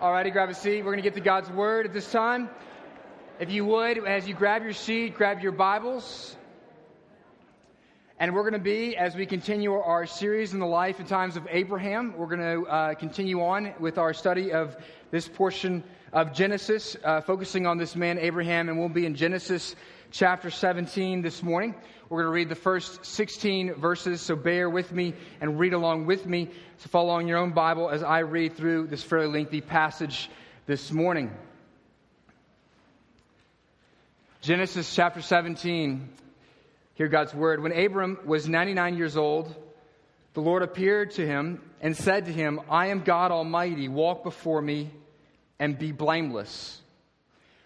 Alrighty, grab a seat. We're going to get to God's Word at this time. If you would, as you grab your seat, grab your Bibles. And we're going to be, as we continue our series in the life and times of Abraham, we're going to uh, continue on with our study of this portion of Genesis, uh, focusing on this man, Abraham, and we'll be in Genesis chapter 17 this morning. We're going to read the first 16 verses, so bear with me and read along with me. So follow along your own Bible as I read through this fairly lengthy passage this morning. Genesis chapter 17. Hear God's word. When Abram was 99 years old, the Lord appeared to him and said to him, I am God Almighty. Walk before me and be blameless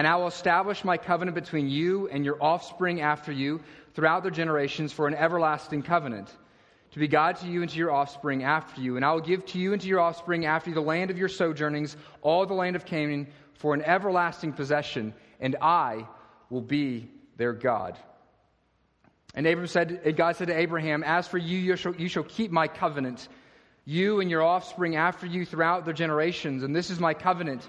And I will establish my covenant between you and your offspring after you throughout their generations for an everlasting covenant, to be God to you and to your offspring after you. And I will give to you and to your offspring after you the land of your sojournings, all the land of Canaan, for an everlasting possession, and I will be their God. And said, and God said to Abraham, As for you, you shall, you shall keep my covenant, you and your offspring after you throughout their generations. And this is my covenant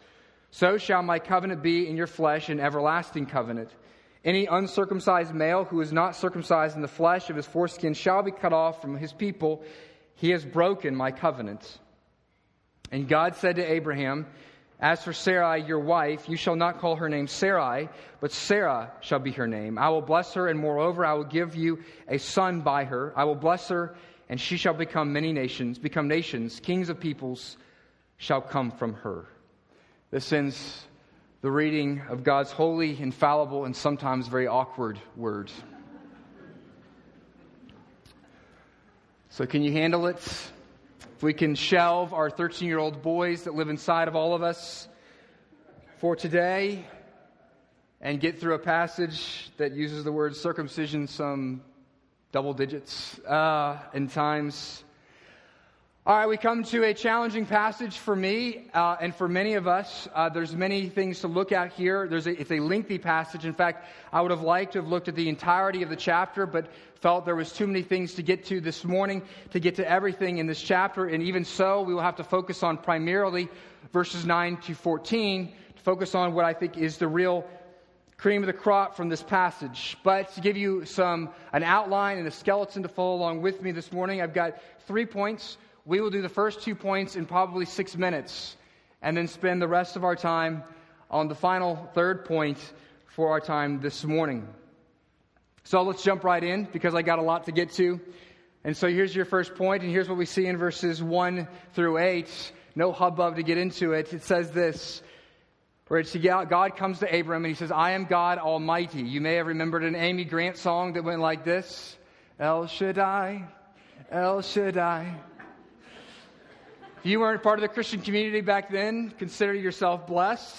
So shall my covenant be in your flesh, an everlasting covenant. Any uncircumcised male who is not circumcised in the flesh of his foreskin shall be cut off from his people. He has broken my covenant. And God said to Abraham, As for Sarai, your wife, you shall not call her name Sarai, but Sarah shall be her name. I will bless her, and moreover, I will give you a son by her. I will bless her, and she shall become many nations, become nations. Kings of peoples shall come from her. This ends the reading of God's holy, infallible, and sometimes very awkward words. So, can you handle it? If we can shelve our 13 year old boys that live inside of all of us for today and get through a passage that uses the word circumcision some double digits uh, in times. All right, we come to a challenging passage for me uh, and for many of us. Uh, there's many things to look at here. There's a, it's a lengthy passage. In fact, I would have liked to have looked at the entirety of the chapter, but felt there was too many things to get to this morning to get to everything in this chapter. And even so, we will have to focus on primarily verses 9 to 14 to focus on what I think is the real cream of the crop from this passage. But to give you some an outline and a skeleton to follow along with me this morning, I've got three points we will do the first two points in probably six minutes and then spend the rest of our time on the final third point for our time this morning. So let's jump right in because I got a lot to get to. And so here's your first point, and here's what we see in verses 1 through 8. No hubbub to get into it. It says this where God comes to Abram and he says, I am God Almighty. You may have remembered an Amy Grant song that went like this El Shaddai, El Shaddai. If you weren't part of the Christian community back then, consider yourself blessed.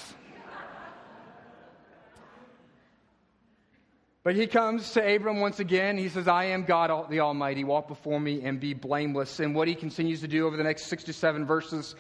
But he comes to Abram once again. He says, I am God the Almighty. Walk before me and be blameless. And what he continues to do over the next six to seven verses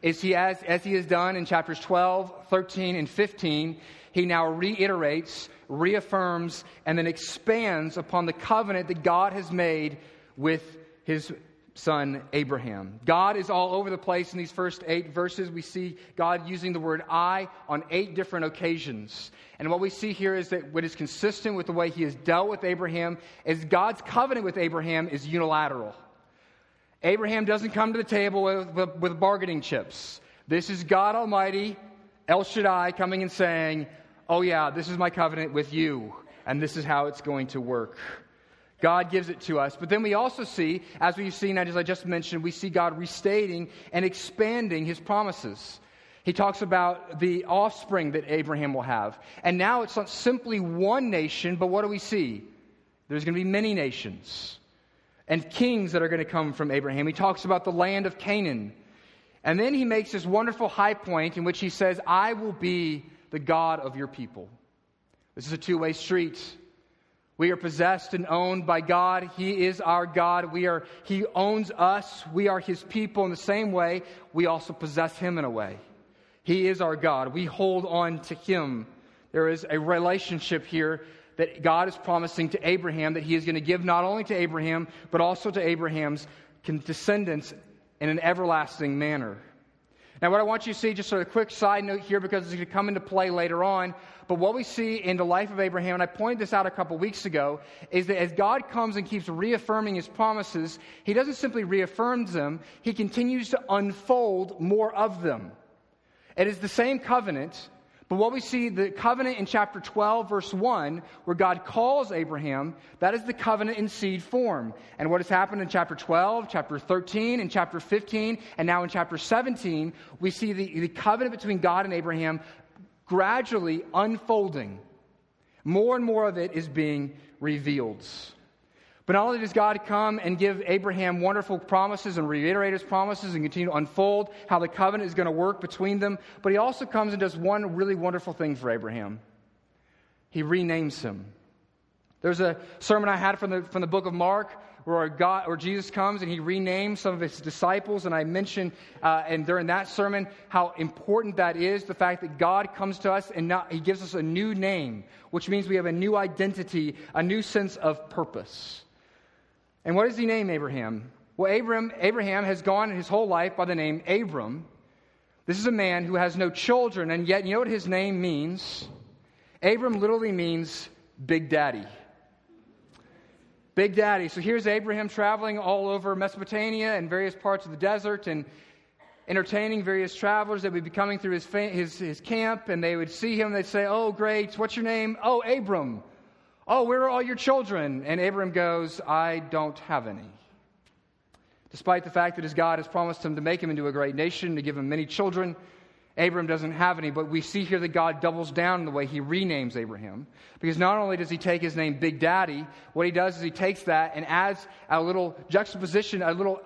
is he, as, as he has done in chapters 12, 13, and 15, he now reiterates, reaffirms, and then expands upon the covenant that God has made with his son Abraham. God is all over the place in these first eight verses. We see God using the word I on eight different occasions. And what we see here is that what is consistent with the way he has dealt with Abraham is God's covenant with Abraham is unilateral. Abraham doesn't come to the table with, with, with bargaining chips. This is God Almighty, El Shaddai, coming and saying, oh, yeah, this is my covenant with you, and this is how it's going to work. God gives it to us. But then we also see, as we've seen, as I just mentioned, we see God restating and expanding his promises. He talks about the offspring that Abraham will have. And now it's not simply one nation, but what do we see? There's going to be many nations and kings that are going to come from Abraham. He talks about the land of Canaan. And then he makes this wonderful high point in which he says, I will be the God of your people. This is a two way street. We are possessed and owned by God. He is our God. We are, he owns us. We are his people in the same way. We also possess him in a way. He is our God. We hold on to him. There is a relationship here that God is promising to Abraham that he is going to give not only to Abraham, but also to Abraham's descendants in an everlasting manner. Now, what I want you to see, just sort of a quick side note here, because it's going to come into play later on. But what we see in the life of Abraham, and I pointed this out a couple weeks ago, is that as God comes and keeps reaffirming his promises, he doesn't simply reaffirm them, he continues to unfold more of them. It is the same covenant but what we see, the covenant in chapter 12, verse 1, where God calls Abraham, that is the covenant in seed form. And what has happened in chapter 12, chapter 13, and chapter 15, and now in chapter 17, we see the, the covenant between God and Abraham gradually unfolding. More and more of it is being revealed. But not only does God come and give Abraham wonderful promises and reiterate his promises and continue to unfold how the covenant is going to work between them, but he also comes and does one really wonderful thing for Abraham. He renames him. There's a sermon I had from the, from the book of Mark where, God, where Jesus comes and he renames some of his disciples. And I mentioned uh, and during that sermon how important that is the fact that God comes to us and not, he gives us a new name, which means we have a new identity, a new sense of purpose. And what does he name Abraham? Well, Abraham, Abraham has gone his whole life by the name Abram. This is a man who has no children, and yet, you know what his name means? Abram literally means big daddy. Big daddy. So here's Abraham traveling all over Mesopotamia and various parts of the desert and entertaining various travelers that would be coming through his, his, his camp, and they would see him. They'd say, Oh, great, what's your name? Oh, Abram. Oh, where are all your children? And Abram goes, I don't have any. Despite the fact that his God has promised him to make him into a great nation, to give him many children, Abram doesn't have any. But we see here that God doubles down in the way he renames Abraham. Because not only does he take his name Big Daddy, what he does is he takes that and adds a little juxtaposition, a little,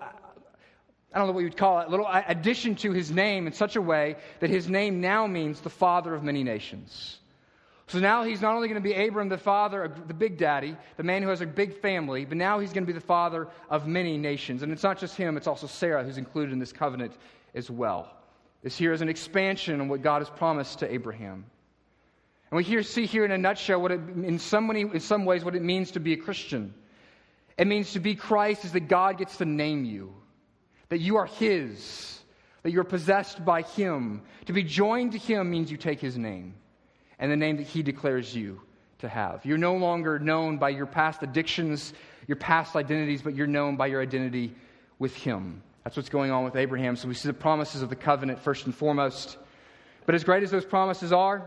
I don't know what you would call it, a little addition to his name in such a way that his name now means the father of many nations. So now he's not only going to be Abram, the father, the big daddy, the man who has a big family, but now he's going to be the father of many nations. And it's not just him, it's also Sarah who's included in this covenant as well. This here is an expansion on what God has promised to Abraham. And we here see here in a nutshell what it, in, some many, in some ways what it means to be a Christian. It means to be Christ is that God gets to name you, that you are His, that you're possessed by Him. To be joined to Him means you take His name and the name that He declares you to have. You're no longer known by your past addictions, your past identities, but you're known by your identity with Him. That's what's going on with Abraham. So we see the promises of the covenant first and foremost. But as great as those promises are,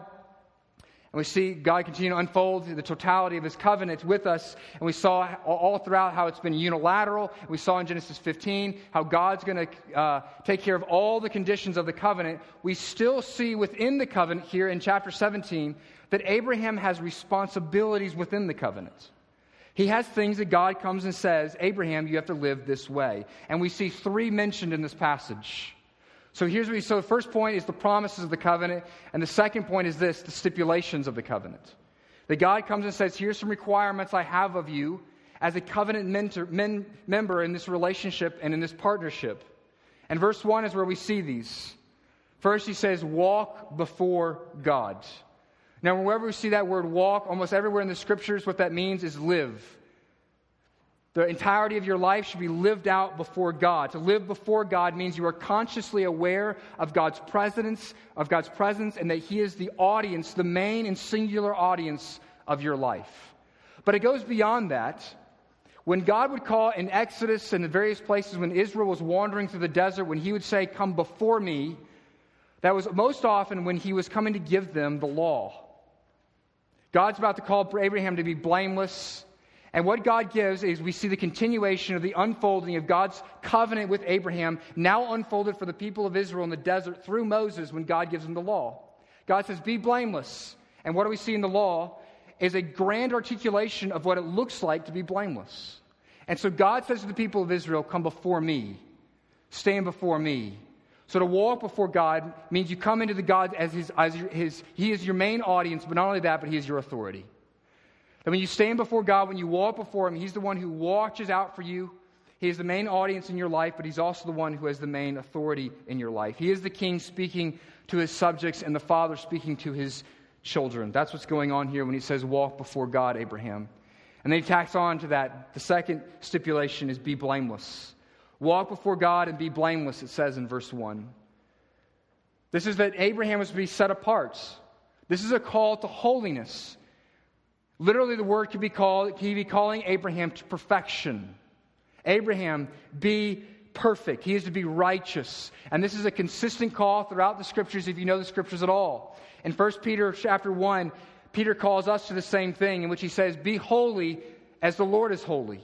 and we see God continue to unfold the totality of his covenant with us. And we saw all throughout how it's been unilateral. We saw in Genesis 15 how God's going to uh, take care of all the conditions of the covenant. We still see within the covenant here in chapter 17 that Abraham has responsibilities within the covenant. He has things that God comes and says, Abraham, you have to live this way. And we see three mentioned in this passage. So here's what we so the first point is the promises of the covenant, and the second point is this the stipulations of the covenant. That God comes and says, Here's some requirements I have of you as a covenant mentor, men, member in this relationship and in this partnership. And verse 1 is where we see these. First, he says, Walk before God. Now, wherever we see that word walk, almost everywhere in the scriptures, what that means is live. The entirety of your life should be lived out before God. To live before God means you are consciously aware of God's presence, of God's presence, and that He is the audience, the main and singular audience of your life. But it goes beyond that. When God would call in Exodus and the various places when Israel was wandering through the desert, when He would say, Come before me, that was most often when He was coming to give them the law. God's about to call Abraham to be blameless. And what God gives is we see the continuation of the unfolding of God's covenant with Abraham, now unfolded for the people of Israel in the desert through Moses when God gives them the law. God says, Be blameless. And what do we see in the law? Is a grand articulation of what it looks like to be blameless. And so God says to the people of Israel, Come before me, stand before me. So to walk before God means you come into the God as his, as his, He is your main audience, but not only that, but He is your authority. That when you stand before God, when you walk before Him, He's the one who watches out for you. He is the main audience in your life, but He's also the one who has the main authority in your life. He is the king speaking to his subjects and the father speaking to his children. That's what's going on here when he says, Walk before God, Abraham. And then he tacks on to that. The second stipulation is be blameless. Walk before God and be blameless, it says in verse 1. This is that Abraham was to be set apart. This is a call to holiness. Literally, the word could be called, he be calling Abraham to perfection. Abraham, be perfect. He is to be righteous. And this is a consistent call throughout the scriptures if you know the scriptures at all. In 1 Peter chapter 1, Peter calls us to the same thing in which he says, Be holy as the Lord is holy.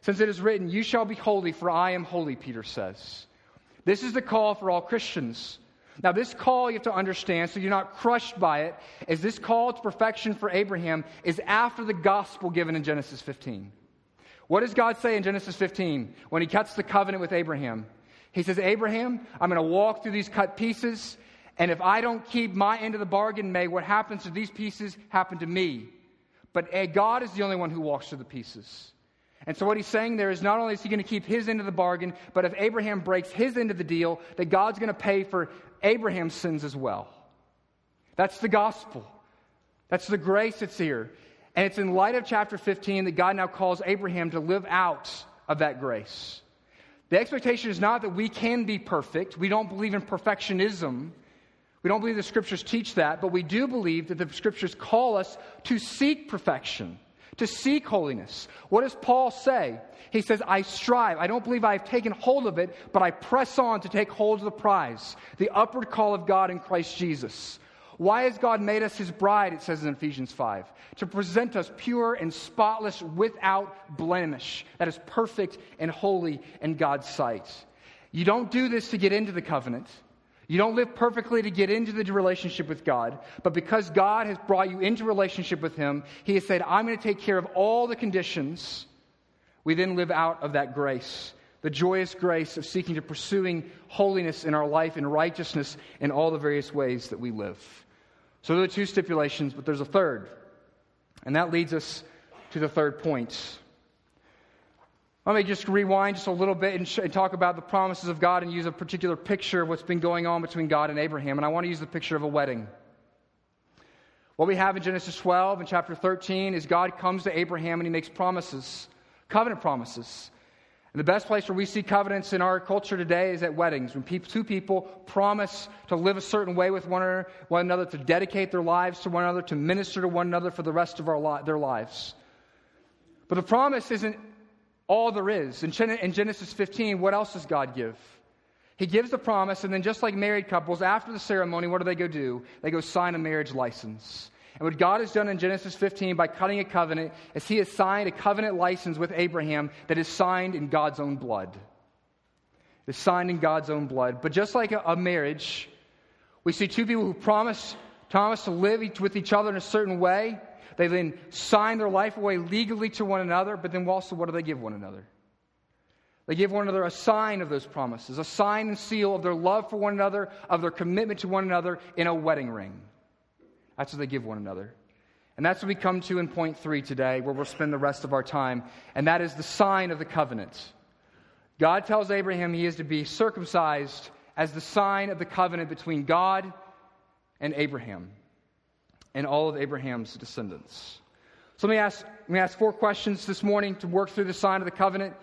Since it is written, You shall be holy, for I am holy, Peter says. This is the call for all Christians. Now, this call you have to understand so you're not crushed by it, is this call to perfection for Abraham is after the gospel given in Genesis 15. What does God say in Genesis 15 when he cuts the covenant with Abraham? He says, Abraham, I'm going to walk through these cut pieces, and if I don't keep my end of the bargain, may what happens to these pieces happen to me. But eh, God is the only one who walks through the pieces. And so, what he's saying there is not only is he going to keep his end of the bargain, but if Abraham breaks his end of the deal, that God's going to pay for Abraham's sins as well. That's the gospel. That's the grace that's here. And it's in light of chapter 15 that God now calls Abraham to live out of that grace. The expectation is not that we can be perfect. We don't believe in perfectionism. We don't believe the scriptures teach that, but we do believe that the scriptures call us to seek perfection, to seek holiness. What does Paul say? He says, I strive. I don't believe I've taken hold of it, but I press on to take hold of the prize, the upward call of God in Christ Jesus. Why has God made us his bride, it says in Ephesians 5? To present us pure and spotless without blemish. That is perfect and holy in God's sight. You don't do this to get into the covenant. You don't live perfectly to get into the relationship with God, but because God has brought you into relationship with Him, He has said, I'm going to take care of all the conditions. We then live out of that grace, the joyous grace of seeking to pursuing holiness in our life and righteousness in all the various ways that we live. So there are two stipulations, but there's a third. And that leads us to the third point. Let me just rewind just a little bit and, sh- and, talk about the promises of God and use a particular picture of what's been going on between God and Abraham. And I want to use the picture of a wedding. What we have in Genesis 12 and chapter 13 is God comes to Abraham and he makes promises, covenant promises. And the best place where we see covenants in our culture today is at weddings, when people, two people promise to live a certain way with one another, one another, to dedicate their lives to one another, to minister to one another for the rest of li- their lives. But the promise isn't all there is. In, Genesis 15, what else does God give? He gives the promise, and then just like married couples, after the ceremony, what do they go do? They go sign a marriage license. And what God has done in Genesis 15 by cutting a covenant is He has signed a covenant license with Abraham that is signed in God's own blood. It is signed in God's own blood. But just like a, marriage, we see two people who promise Thomas to live with each other in a certain way. They then sign their life away legally to one another, but then also, what do they give one another? They give one another a sign of those promises, a sign and seal of their love for one another, of their commitment to one another in a wedding ring. That's what they give one another. And that's what we come to in point three today, where we'll spend the rest of our time, and that is the sign of the covenant. God tells Abraham he is to be circumcised as the sign of the covenant between God and Abraham and all of Abraham's descendants. So let me ask, let me ask four questions this morning to work through the sign of the covenant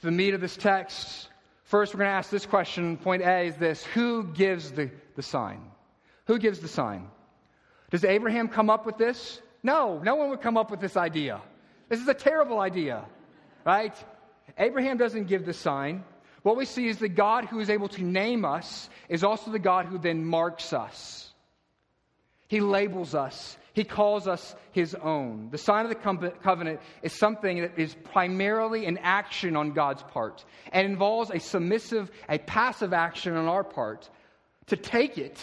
to the meat of this text. First, we're going to ask this question. Point A is this Who gives the, the sign? Who gives the sign? Does Abraham come up with this? No, no one would come up with this idea. This is a terrible idea, right? Abraham doesn't give the sign. What we see is the God who is able to name us is also the God who then marks us. He labels us. He calls us his own. The sign of the covenant is something that is primarily an action on God's part and involves a submissive, a passive action on our part to take it.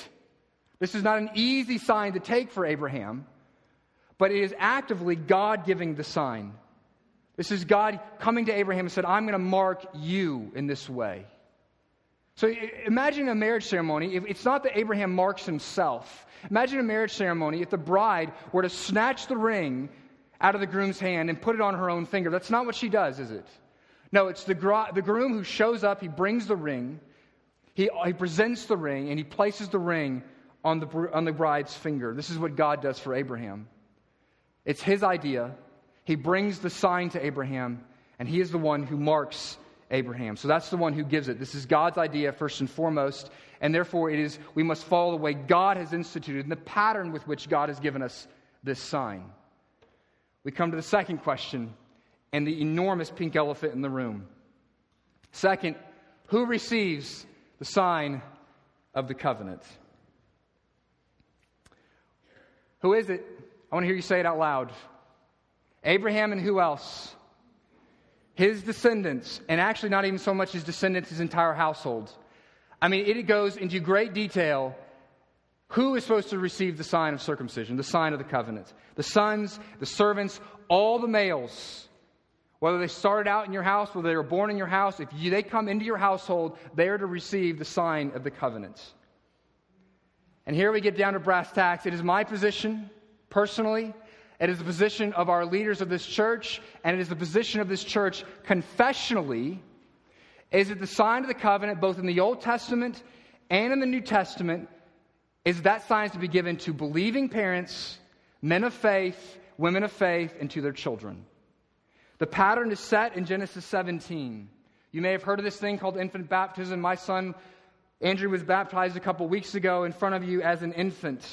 This is not an easy sign to take for Abraham, but it is actively God giving the sign. This is God coming to Abraham and said, I'm going to mark you in this way. So imagine a marriage ceremony. If it's not that Abraham marks himself. Imagine a marriage ceremony if the bride were to snatch the ring out of the groom's hand and put it on her own finger. That's not what she does, is it? No, it's the, gro- the groom who shows up, he brings the ring, he, he presents the ring, and he places the ring on the, on the bride's finger. This is what God does for Abraham. It's his idea. He brings the sign to Abraham, and he is the one who marks Abraham. So that's the one who gives it. This is God's idea first and foremost, and therefore it is we must follow the way God has instituted and the pattern with which God has given us this sign. We come to the second question and the enormous pink elephant in the room. Second, who receives the sign of the covenant? Who is it? I want to hear you say it out loud. Abraham and who else? His descendants, and actually not even so much his descendants, his entire household. I mean, it goes into great detail who is supposed to receive the sign of circumcision, the sign of the covenant. The sons, the servants, all the males, whether they started out in your house, whether they were born in your house, if you, they come into your household, they are to receive the sign of the covenant. And here we get down to brass tacks. It is my position, personally, it is the position of our leaders of this church, and it is the position of this church confessionally, is that the sign of the covenant, both in the Old Testament and in the New Testament, is that sign to be given to believing parents, men of faith, women of faith, and to their children. The pattern is set in Genesis 17. You may have heard of this thing called infant baptism. My son, Andrew, was baptized a couple weeks ago in front of you as an infant.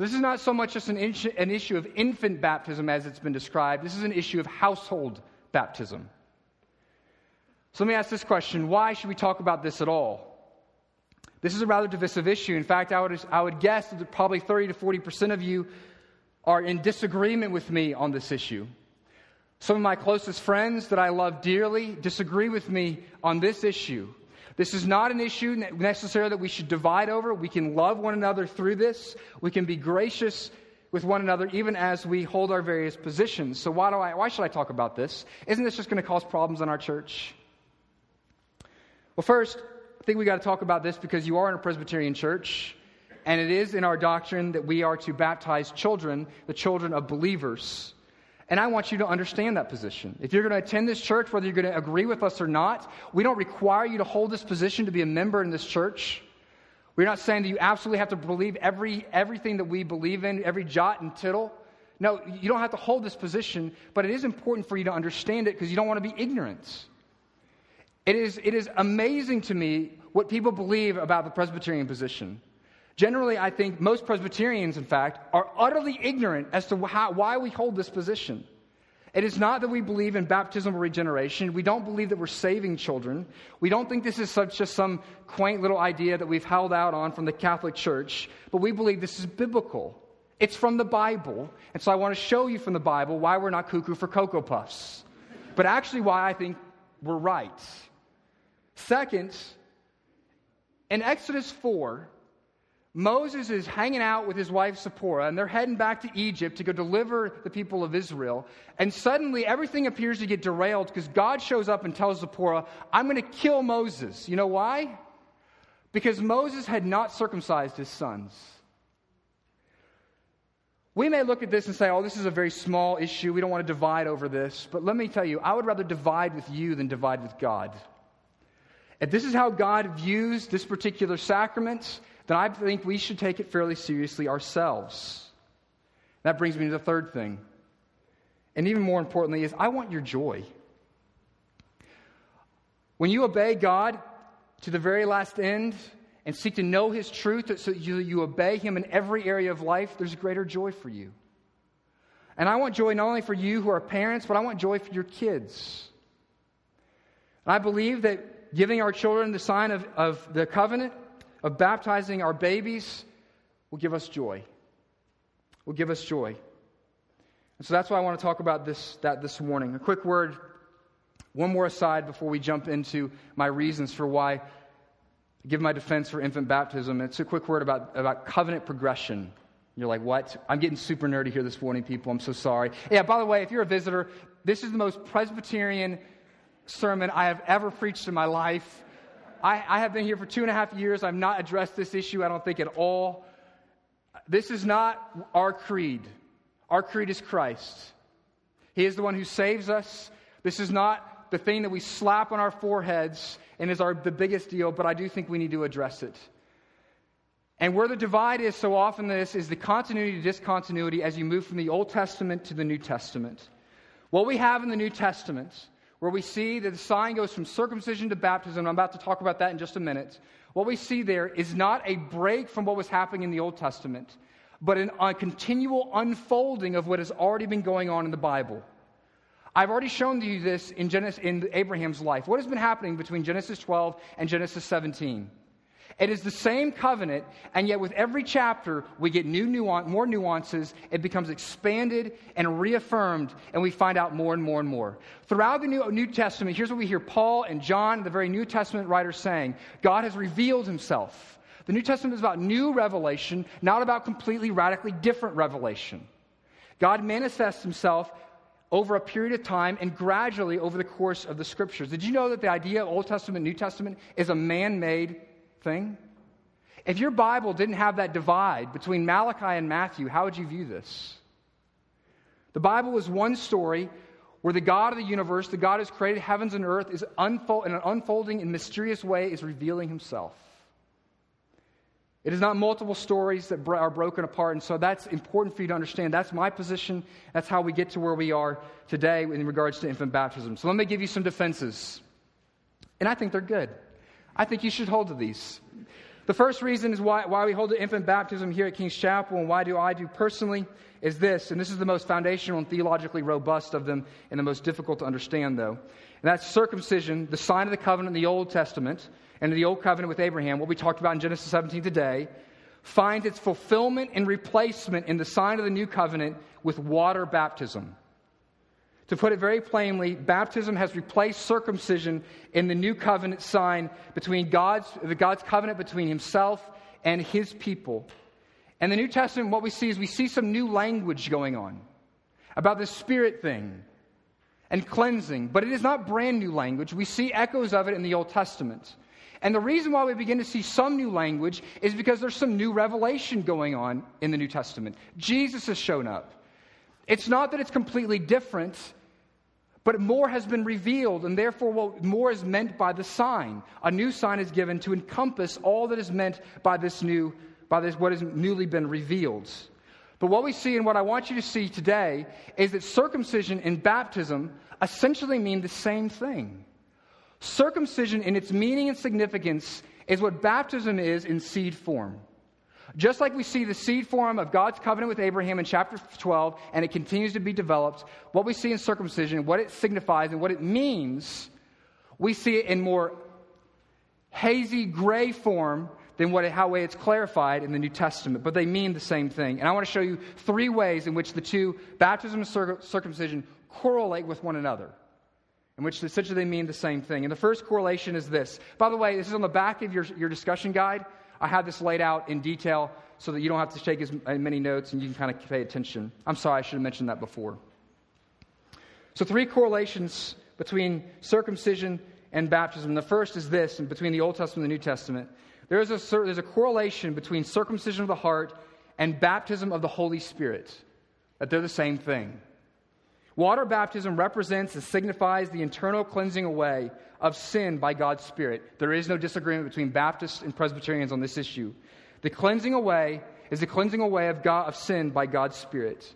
This is not so much just an, an issue of infant baptism as it's been described, this is an issue of household baptism. So let me ask this question why should we talk about this at all? This is a rather divisive issue. In fact, I would, I would guess that probably 30 to 40% of you are in disagreement with me on this issue. Some of my closest friends that I love dearly disagree with me on this issue. This is not an issue necessarily that we should divide over. We can love one another through this. We can be gracious with one another even as we hold our various positions. So why do I why should I talk about this? Isn't this just going to cause problems in our church? Well, first, I think we got to talk about this because you are in a Presbyterian church, and it is in our doctrine that we are to baptize children, the children of believers. And I want you to understand that position. If you're going to attend this church, whether you're going to agree with us or not, we don't require you to hold this position to be a member in this church. We're not saying that you absolutely have to believe every, everything that we believe in, every jot and tittle. No, you don't have to hold this position, but it is important for you to understand it because you don't want to be ignorant. It is, it is amazing to me what people believe about the Presbyterian position. Generally, I think most Presbyterians, in fact, are utterly ignorant as to how, why we hold this position. It is not that we believe in baptismal regeneration. We don't believe that we're saving children. We don't think this is such just some quaint little idea that we've held out on from the Catholic Church, but we believe this is biblical. It's from the Bible. And so I want to show you from the Bible why we're not cuckoo for Cocoa Puffs, but actually why I think we're right. Second, in Exodus 4, Moses is hanging out with his wife Zipporah, and they're heading back to Egypt to go deliver the people of Israel. And suddenly, everything appears to get derailed because God shows up and tells Zipporah, I'm going to kill Moses. You know why? Because Moses had not circumcised his sons. We may look at this and say, oh, this is a very small issue. We don't want to divide over this. But let me tell you, I would rather divide with you than divide with God. If this is how God views this particular sacrament, then I think we should take it fairly seriously ourselves. That brings me to the third thing. And even more importantly, is I want your joy. When you obey God to the very last end and seek to know His truth so you, you obey Him in every area of life, there's greater joy for you. And I want joy not only for you who are parents, but I want joy for your kids. And I believe that giving our children the sign of, of the covenant of baptizing our babies will give us joy. will give us joy. And so that's why I want to talk about this, that this morning. A quick word, one more aside before we jump into my reasons for why I give my defense for infant baptism. It's a quick word about, about covenant progression. You're like, what? I'm getting super nerdy here this morning, people. I'm so sorry. Yeah, by the way, if you're a visitor, this is the most Presbyterian sermon I have ever preached in my life. I, I have been here for two and a half years. I've not addressed this issue, I don't think, at all. This is not our creed. Our creed is Christ. He is the one who saves us. This is not the thing that we slap on our foreheads and is our, the biggest deal, but I do think we need to address it. And where the divide is so often this is the continuity to discontinuity as you move from the Old Testament to the New Testament. What we have in the New Testament, where we see that the sign goes from circumcision to baptism, I'm about to talk about that in just a minute. What we see there is not a break from what was happening in the Old Testament, but an, a continual unfolding of what has already been going on in the Bible. I've already shown you this in, Genesis, in Abraham's life. What has been happening between Genesis 12 and Genesis 17? It is the same covenant, and yet with every chapter, we get new nuance, more nuances. It becomes expanded and reaffirmed, and we find out more and more and more. Throughout the New, New Testament, here's what we hear Paul and John, the very New Testament writers, saying God has revealed himself. The New Testament is about new revelation, not about completely radically different revelation. God manifests himself over a period of time and gradually over the course of the scriptures. Did you know that the idea of Old Testament, New Testament is a man made thing? If your Bible didn't have that divide between Malachi and Matthew, how would you view this? The Bible is one story where the God of the universe, the God who has created heavens and earth, is unfold, in an unfolding and mysterious way is revealing himself. It is not multiple stories that are broken apart, and so that's important for you to understand. That's my position. That's how we get to where we are today in regards to infant baptism. So let me give you some defenses. And I think they're good. I think you should hold to these. The first reason is why, why we hold to infant baptism here at King's Chapel and why do I do personally is this, and this is the most foundational and theologically robust of them and the most difficult to understand, though. And that's circumcision, the sign of the covenant in the Old Testament and the Old Covenant with Abraham, what we talked about in Genesis 17 today, finds its fulfillment and replacement in the sign of the New Covenant with water baptism. To put it very plainly, baptism has replaced circumcision in the new covenant sign between God's, the God's covenant between himself and his people. And the New Testament, what we see is we see some new language going on about the spirit thing and cleansing, but it is not brand new language. We see echoes of it in the Old Testament. And the reason why we begin to see some new language is because there's some new revelation going on in the New Testament. Jesus has shown up. It's not that it's completely different, but more has been revealed, and therefore, what more is meant by the sign. A new sign is given to encompass all that is meant by this new, by this what has newly been revealed. But what we see and what I want you to see today is that circumcision and baptism essentially mean the same thing. Circumcision, in its meaning and significance, is what baptism is in seed form. Just like we see the seed form of God's covenant with Abraham in chapter 12, and it continues to be developed, what we see in circumcision, what it signifies, and what it means, we see it in more hazy gray form than what how way it's clarified in the New Testament. But they mean the same thing. And I want to show you three ways in which the two, baptism and circumcision, correlate with one another in which essentially they mean the same thing. And the first correlation is this. By the way, this is on the back of your, your discussion guide. I have this laid out in detail so that you don't have to take as many notes and you can kind of pay attention. I'm sorry, I should have mentioned that before. So, three correlations between circumcision and baptism. The first is this, and between the Old Testament and the New Testament. There is a, there's a correlation between circumcision of the heart and baptism of the Holy Spirit, that they're the same thing. Water baptism represents and signifies the internal cleansing away of sin by God's Spirit. There is no disagreement between Baptists and Presbyterians on this issue. The cleansing away is the cleansing away of, God, of sin by God's Spirit.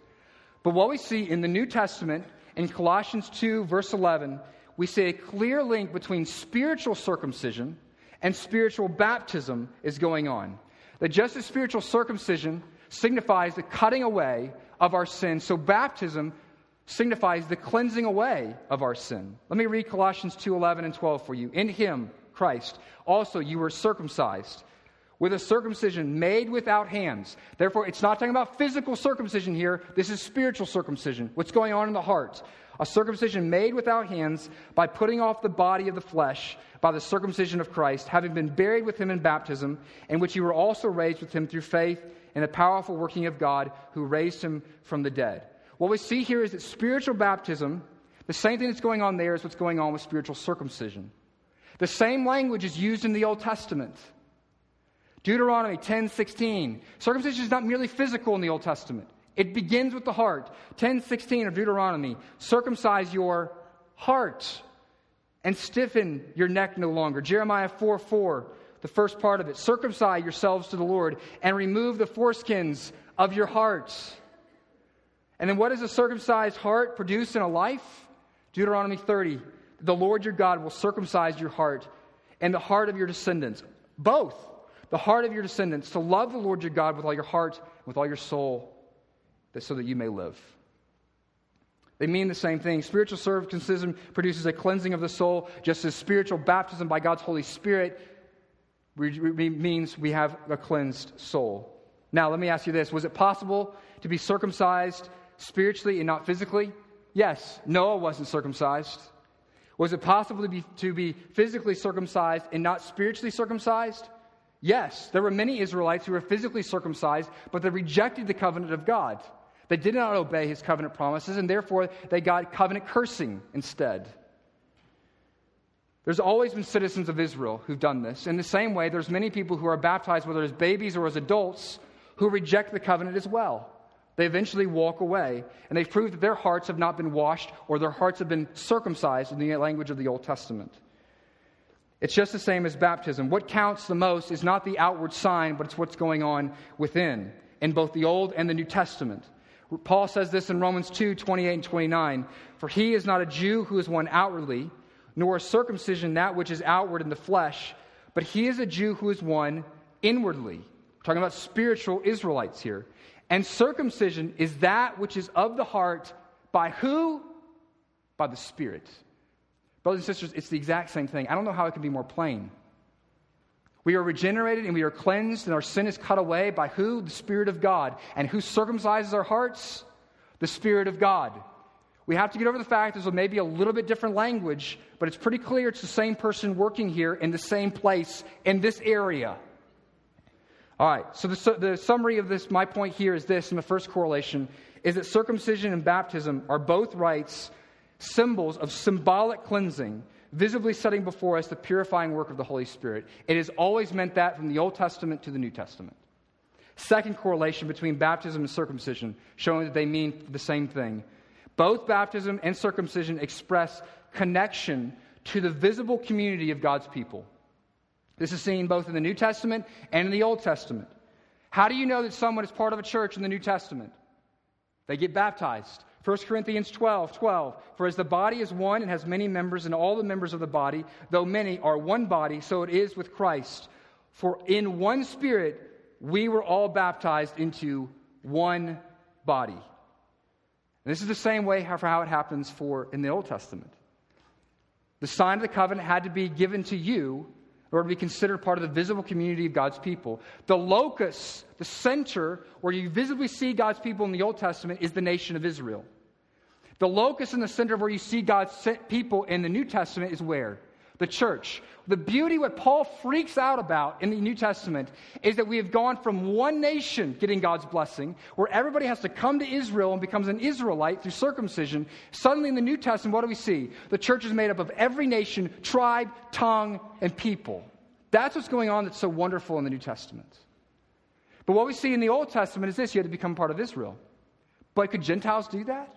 But what we see in the New Testament, in Colossians 2, verse 11, we see a clear link between spiritual circumcision and spiritual baptism is going on. That just as spiritual circumcision signifies the cutting away of our sin, so baptism signifies the cleansing away of our sin. Let me read Colossians 2 11 and 12 for you. In him, Christ, also you were circumcised with a circumcision made without hands. Therefore, it's not talking about physical circumcision here. This is spiritual circumcision. What's going on in the heart? A circumcision made without hands by putting off the body of the flesh by the circumcision of Christ, having been buried with him in baptism, in which you were also raised with him through faith in the powerful working of God who raised him from the dead. What we see here is that spiritual baptism, the same thing that's going on there is what's going on with spiritual circumcision. The same language is used in the Old Testament. Deuteronomy 10:16. Circumcision is not merely physical in the Old Testament. It begins with the heart. 10:16 of Deuteronomy. Circumcise your heart and stiffen your neck no longer. Jeremiah 4 4, the first part of it. Circumcise yourselves to the Lord and remove the foreskins of your hearts. And then what does a circumcised heart produce in a life? Deuteronomy 30. The Lord your God will circumcise your heart and the heart of your descendants. Both. The heart of your descendants to love the Lord your God with all your heart, with all your soul, so that you may live. They mean the same thing. Spiritual circumcision produces a cleansing of the soul, just as spiritual baptism by God's Holy Spirit means we have a cleansed soul. Now, let me ask you this Was it possible to be circumcised spiritually and not physically? Yes, Noah wasn't circumcised. Was it possible to be, to be physically circumcised and not spiritually circumcised? Yes, there were many Israelites who were physically circumcised, but they rejected the covenant of God. They did not obey his covenant promises, and therefore they got covenant cursing instead. There's always been citizens of Israel who've done this. In the same way, there's many people who are baptized, whether as babies or as adults, who reject the covenant as well. They eventually walk away, and they've proved that their hearts have not been washed or their hearts have been circumcised in the language of the Old Testament. It's just the same as baptism. What counts the most is not the outward sign, but it's what's going on within in both the Old and the New Testament. Paul says this in Romans 2 28 and 29. For he is not a Jew who is one outwardly, nor a circumcision that which is outward in the flesh, but he is a Jew who is one inwardly. We're talking about spiritual Israelites here. And circumcision is that which is of the heart by who? By the Spirit. Brothers and sisters, it's the exact same thing. I don't know how it can be more plain. We are regenerated and we are cleansed, and our sin is cut away by who? The Spirit of God. And who circumcises our hearts? The Spirit of God. We have to get over the fact that there's maybe a little bit different language, but it's pretty clear it's the same person working here in the same place in this area. All right, so the, the summary of this, my point here is this in the first correlation is that circumcision and baptism are both rites, symbols of symbolic cleansing visibly setting before us the purifying work of the Holy Spirit. It has always meant that from the Old Testament to the New Testament. Second correlation between baptism and circumcision, showing that they mean the same thing. Both baptism and circumcision express connection to the visible community of God's people. This is seen both in the New Testament and in the Old Testament. How do you know that someone is part of a church in the New Testament? They get baptized. 1 Corinthians 12, 12. For as the body is one and has many members, and all the members of the body, though many, are one body, so it is with Christ. For in one spirit we were all baptized into one body. And this is the same way for how it happens for in the Old Testament. The sign of the covenant had to be given to you to be considered part of the visible community of God's people. The locus, the center where you visibly see God's people in the Old Testament, is the nation of Israel. The locus in the center of where you see God's people in the New Testament is where? The church. The beauty, what Paul freaks out about in the New Testament, is that we have gone from one nation getting God's blessing, where everybody has to come to Israel and becomes an Israelite through circumcision. Suddenly in the New Testament, what do we see? The church is made up of every nation, tribe, tongue, and people. That's what's going on that's so wonderful in the New Testament. But what we see in the Old Testament is this you had to become part of Israel. But could Gentiles do that?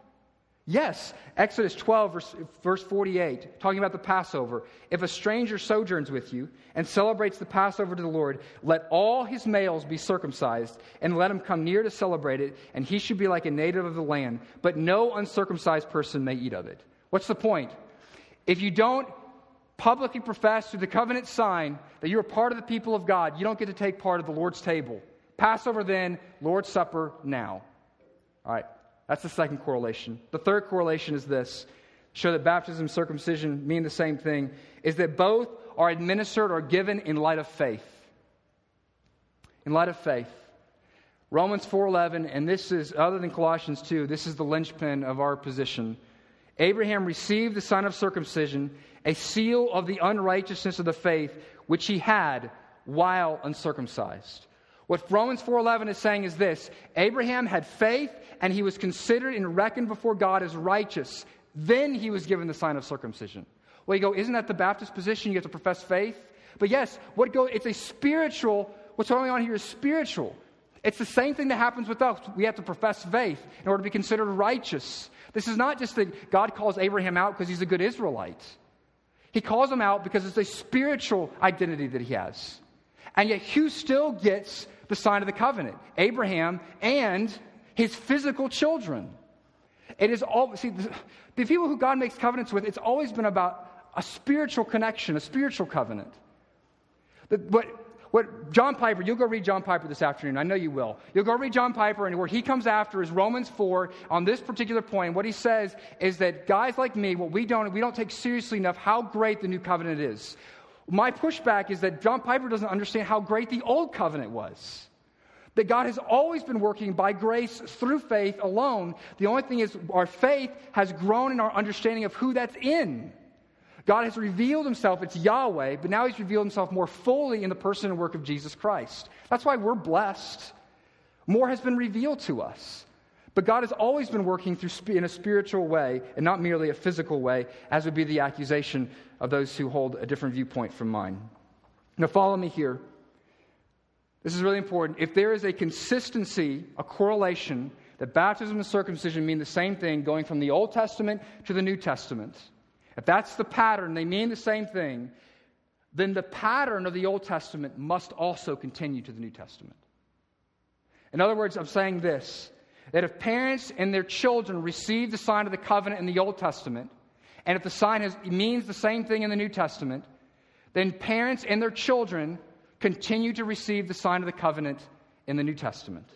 Yes, Exodus 12, verse, verse 48, talking about the Passover. If a stranger sojourns with you and celebrates the Passover to the Lord, let all his males be circumcised, and let him come near to celebrate it, and he should be like a native of the land, but no uncircumcised person may eat of it. What's the point? If you don't publicly profess through the covenant sign that you're a part of the people of God, you don't get to take part of the Lord's table. Passover then, Lord's Supper now. All right. That's the second correlation. The third correlation is this show that baptism and circumcision mean the same thing is that both are administered or given in light of faith. in light of faith. Romans 4:11 and this is other than Colossians 2, this is the linchpin of our position. Abraham received the sign of circumcision, a seal of the unrighteousness of the faith which he had while uncircumcised. What Romans 4:11 is saying is this: Abraham had faith and he was considered and reckoned before God as righteous. Then he was given the sign of circumcision. Well, you go, isn't that the Baptist position? You have to profess faith. But yes, what go? It's a spiritual. What's going on here is spiritual. It's the same thing that happens with us. We have to profess faith in order to be considered righteous. This is not just that God calls Abraham out because he's a good Israelite. He calls him out because it's a spiritual identity that he has. And yet, who still gets the sign of the covenant? Abraham and his physical children. It is all, see, the, the people who God makes covenants with, it's always been about a spiritual connection, a spiritual covenant. The, what, what John Piper, you'll go read John Piper this afternoon. I know you will. You'll go read John Piper, and where he comes after is Romans 4 on this particular point. What he says is that guys like me, what we don't, we don't take seriously enough how great the new covenant is. My pushback is that John Piper doesn't understand how great the old covenant was. That God has always been working by grace through faith alone. The only thing is, our faith has grown in our understanding of who that's in. God has revealed himself, it's Yahweh, but now he's revealed himself more fully in the person and work of Jesus Christ. That's why we're blessed. More has been revealed to us. But God has always been working through in a spiritual way and not merely a physical way, as would be the accusation of those who hold a different viewpoint from mine. Now, follow me here. This is really important. If there is a consistency, a correlation, that baptism and circumcision mean the same thing going from the Old Testament to the New Testament, if that's the pattern, they mean the same thing, then the pattern of the Old Testament must also continue to the New Testament. In other words, I'm saying this that if parents and their children receive the sign of the covenant in the Old Testament, and if the sign means the same thing in the New Testament, then parents and their children continue to receive the sign of the covenant in the New Testament.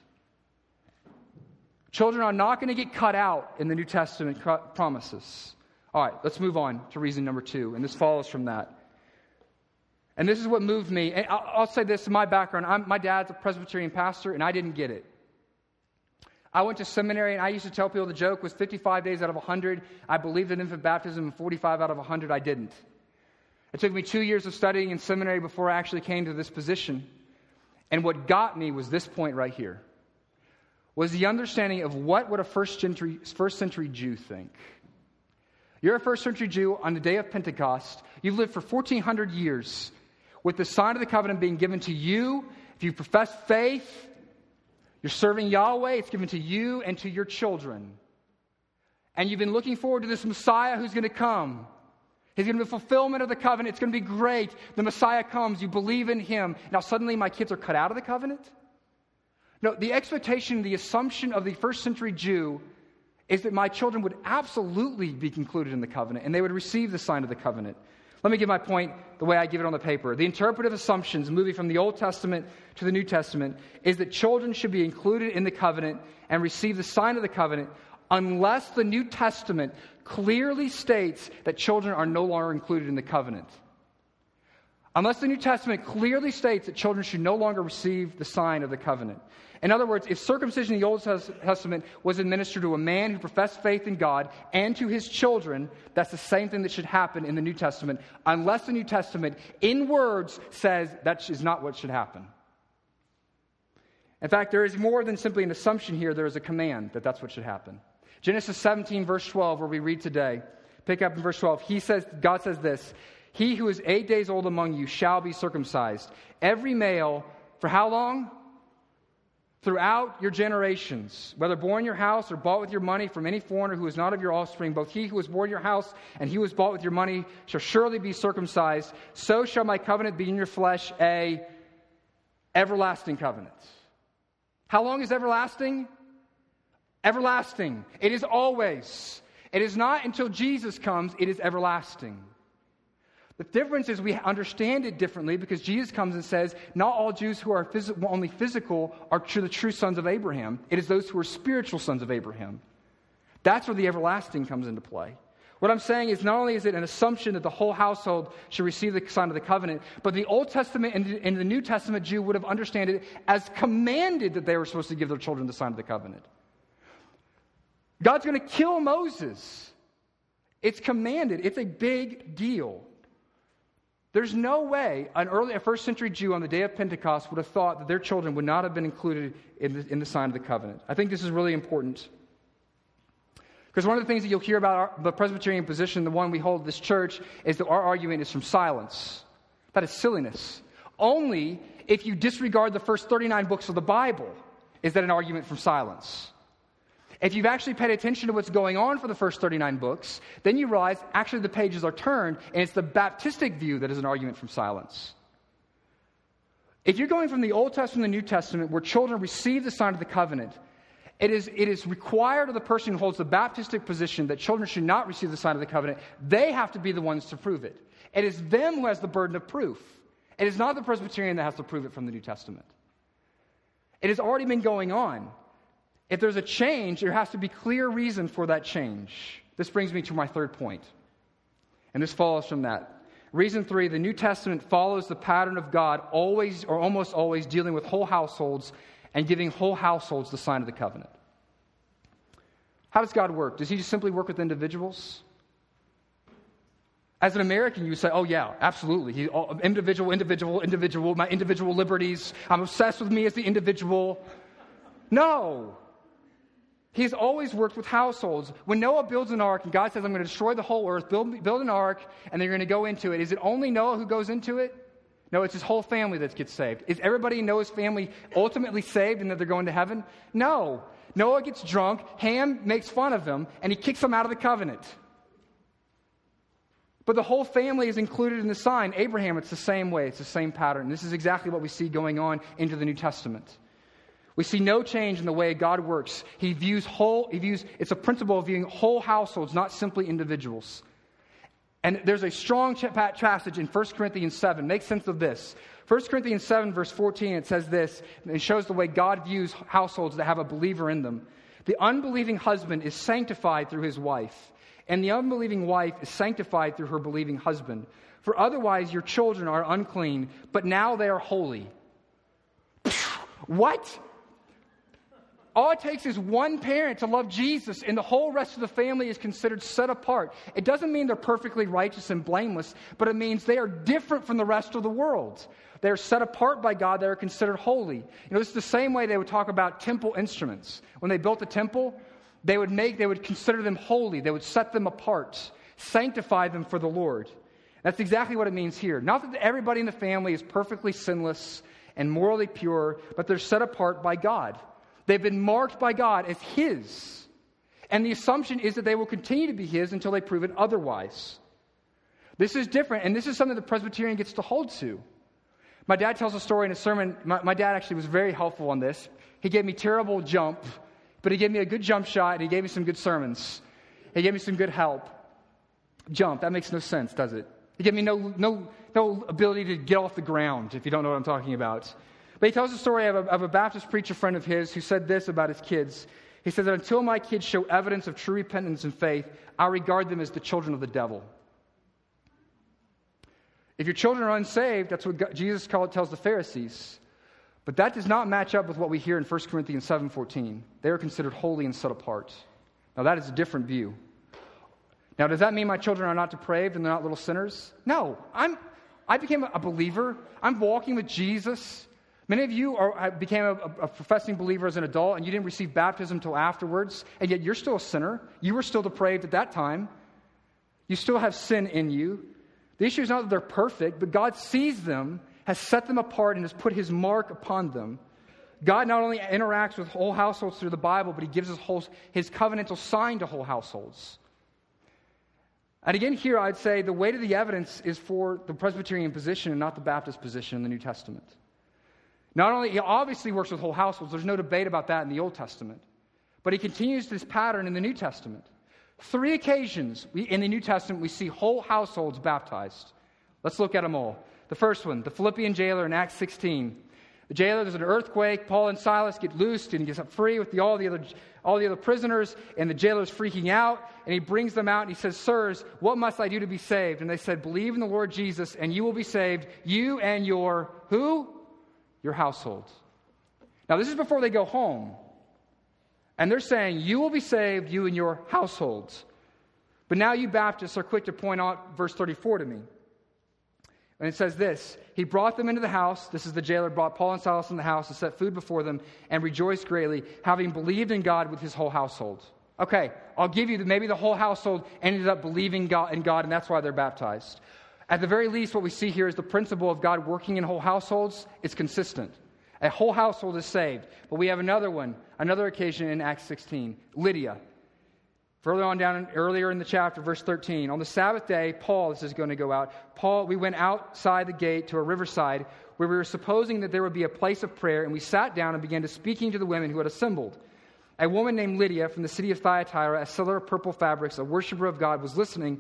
Children are not going to get cut out in the New Testament promises. All right, let's move on to reason number two, and this follows from that. And this is what moved me. And I'll, I'll say this in my background. I'm, my dad's a Presbyterian pastor, and I didn't get it. I went to seminary, and I used to tell people the joke was 55 days out of 100, I believed in infant baptism, and 45 out of 100, I didn't. It took me two years of studying in seminary before I actually came to this position. And what got me was this point right here was the understanding of what would a first century, first century Jew think. You're a first century Jew on the day of Pentecost. You've lived for 1,400 years with the sign of the covenant being given to you. If you profess faith, you're serving Yahweh, it's given to you and to your children. And you've been looking forward to this Messiah who's going to come. He's going to be fulfillment of the covenant. It's going to be great. The Messiah comes. You believe in him. Now, suddenly, my kids are cut out of the covenant? No, the expectation, the assumption of the first century Jew is that my children would absolutely be concluded in the covenant and they would receive the sign of the covenant. Let me give my point the way I give it on the paper. The interpretive assumptions moving from the Old Testament to the New Testament is that children should be included in the covenant and receive the sign of the covenant unless the New Testament clearly states that children are no longer included in the covenant. Unless the New Testament clearly states that children should no longer receive the sign of the covenant. In other words, if circumcision in the Old Testament was administered to a man who professed faith in God and to his children, that's the same thing that should happen in the New Testament, unless the New Testament, in words, says that is not what should happen. In fact, there is more than simply an assumption here, there is a command that that's what should happen. Genesis 17, verse 12, where we read today, pick up in verse 12. He says, God says this He who is eight days old among you shall be circumcised. Every male, for how long? Throughout your generations, whether born in your house or bought with your money from any foreigner who is not of your offspring, both he who was born in your house and he who was bought with your money shall surely be circumcised. So shall my covenant be in your flesh, a everlasting covenant. How long is everlasting? Everlasting. It is always. It is not until Jesus comes, it is everlasting. The difference is we understand it differently because Jesus comes and says, Not all Jews who are phys- only physical are the true sons of Abraham. It is those who are spiritual sons of Abraham. That's where the everlasting comes into play. What I'm saying is not only is it an assumption that the whole household should receive the sign of the covenant, but the Old Testament and the New Testament Jew would have understood it as commanded that they were supposed to give their children the sign of the covenant. God's going to kill Moses. It's commanded. It's a big deal. There's no way an early, a first century Jew on the day of Pentecost would have thought that their children would not have been included in the, in the sign of the covenant. I think this is really important. Because one of the things that you'll hear about our, the Presbyterian position, the one we hold this church, is that our argument is from silence. That is silliness. Only if you disregard the first 39 books of the Bible is that an argument from silence. If you've actually paid attention to what's going on for the first 39 books, then you realize actually the pages are turned, and it's the Baptistic view that is an argument from silence. If you're going from the Old Testament to the New Testament, where children receive the sign of the covenant, it is, it is required of the person who holds the Baptistic position that children should not receive the sign of the covenant. They have to be the ones to prove it. It is them who has the burden of proof. It is not the Presbyterian that has to prove it from the New Testament. It has already been going on. If there's a change, there has to be clear reason for that change. This brings me to my third point, and this follows from that. Reason three the New Testament follows the pattern of God, always or almost always dealing with whole households and giving whole households the sign of the covenant. How does God work? Does He just simply work with individuals? As an American, you say, oh, yeah, absolutely. He, oh, individual, individual, individual, my individual liberties. I'm obsessed with me as the individual. No. He's always worked with households. When Noah builds an ark and God says, I'm going to destroy the whole earth, build, build an ark, and they're going to go into it, is it only Noah who goes into it? No, it's his whole family that gets saved. Is everybody in Noah's family ultimately saved and that they're going to heaven? No. Noah gets drunk, Ham makes fun of him, and he kicks him out of the covenant. But the whole family is included in the sign. Abraham, it's the same way, it's the same pattern. This is exactly what we see going on into the New Testament. We see no change in the way God works. He views whole, he views, it's a principle of viewing whole households, not simply individuals. And there's a strong passage in 1 Corinthians 7. Make sense of this. 1 Corinthians 7, verse 14, it says this. It shows the way God views households that have a believer in them. The unbelieving husband is sanctified through his wife, and the unbelieving wife is sanctified through her believing husband. For otherwise, your children are unclean, but now they are holy. What? All it takes is one parent to love Jesus, and the whole rest of the family is considered set apart. It doesn't mean they're perfectly righteous and blameless, but it means they are different from the rest of the world. They're set apart by God, they are considered holy. You know, it's the same way they would talk about temple instruments. When they built the temple, they would make, they would consider them holy, they would set them apart, sanctify them for the Lord. That's exactly what it means here. Not that everybody in the family is perfectly sinless and morally pure, but they're set apart by God. They've been marked by God as His. And the assumption is that they will continue to be His until they prove it otherwise. This is different, and this is something the Presbyterian gets to hold to. My dad tells a story in a sermon. My, my dad actually was very helpful on this. He gave me terrible jump, but he gave me a good jump shot, and he gave me some good sermons. He gave me some good help. Jump, that makes no sense, does it? He gave me no, no, no ability to get off the ground, if you don't know what I'm talking about. But he tells a story of a, of a Baptist preacher friend of his who said this about his kids. He said that until my kids show evidence of true repentance and faith, I regard them as the children of the devil. If your children are unsaved, that's what God, Jesus tells the Pharisees. But that does not match up with what we hear in 1 Corinthians 7:14. They are considered holy and set apart. Now that is a different view. Now, does that mean my children are not depraved and they're not little sinners? No. I'm, I became a believer. I'm walking with Jesus. Many of you are, became a, a, professing believer as an adult and you didn't receive baptism until afterwards, and yet you're still a sinner. You were still depraved at that time. You still have sin in you. The issue is not that they're perfect, but God sees them, has set them apart, and has put his mark upon them. God not only interacts with whole households through the Bible, but he gives his, whole, his covenantal sign to whole households. And again, here I'd say the weight of the evidence is for the Presbyterian position and not the Baptist position in the New Testament. Not only, he obviously works with whole households, there's no debate about that in the Old Testament, but he continues this pattern in the New Testament. Three occasions we, in the New Testament we see whole households baptized. Let's look at them all. The first one, the Philippian jailer in Acts 16. The jailer, there's an earthquake. Paul and Silas get loosed and he gets free with the, all, the other, all the other prisoners, and the jailer's freaking out. And he brings them out and he says, Sirs, what must I do to be saved? And they said, Believe in the Lord Jesus, and you will be saved, you and your who? Your household. Now, this is before they go home. And they're saying, You will be saved, you and your households. But now you Baptists are quick to point out verse 34 to me. And it says this He brought them into the house. This is the jailer brought Paul and Silas in the house and set food before them and rejoiced greatly, having believed in God with his whole household. Okay, I'll give you that maybe the whole household ended up believing God, in God, and that's why they're baptized. At the very least, what we see here is the principle of God working in whole households is consistent. A whole household is saved. But we have another one, another occasion in Acts 16 Lydia. Further on down, earlier in the chapter, verse 13, on the Sabbath day, Paul, this is going to go out. Paul, we went outside the gate to a riverside where we were supposing that there would be a place of prayer, and we sat down and began to speaking to the women who had assembled. A woman named Lydia from the city of Thyatira, a seller of purple fabrics, a worshiper of God, was listening,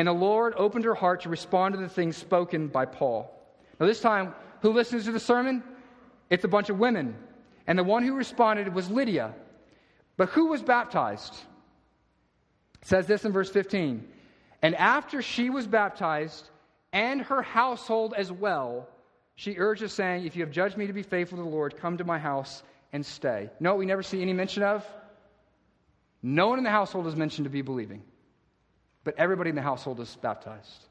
and the Lord opened her heart to respond to the things spoken by Paul. Now, this time, who listens to the sermon? It's a bunch of women. And the one who responded was Lydia. But who was baptized? It says this in verse 15. And after she was baptized, and her household as well, she urges, saying, If you have judged me to be faithful to the Lord, come to my house and stay. No, we never see any mention of. No one in the household is mentioned to be believing, but everybody in the household is baptized.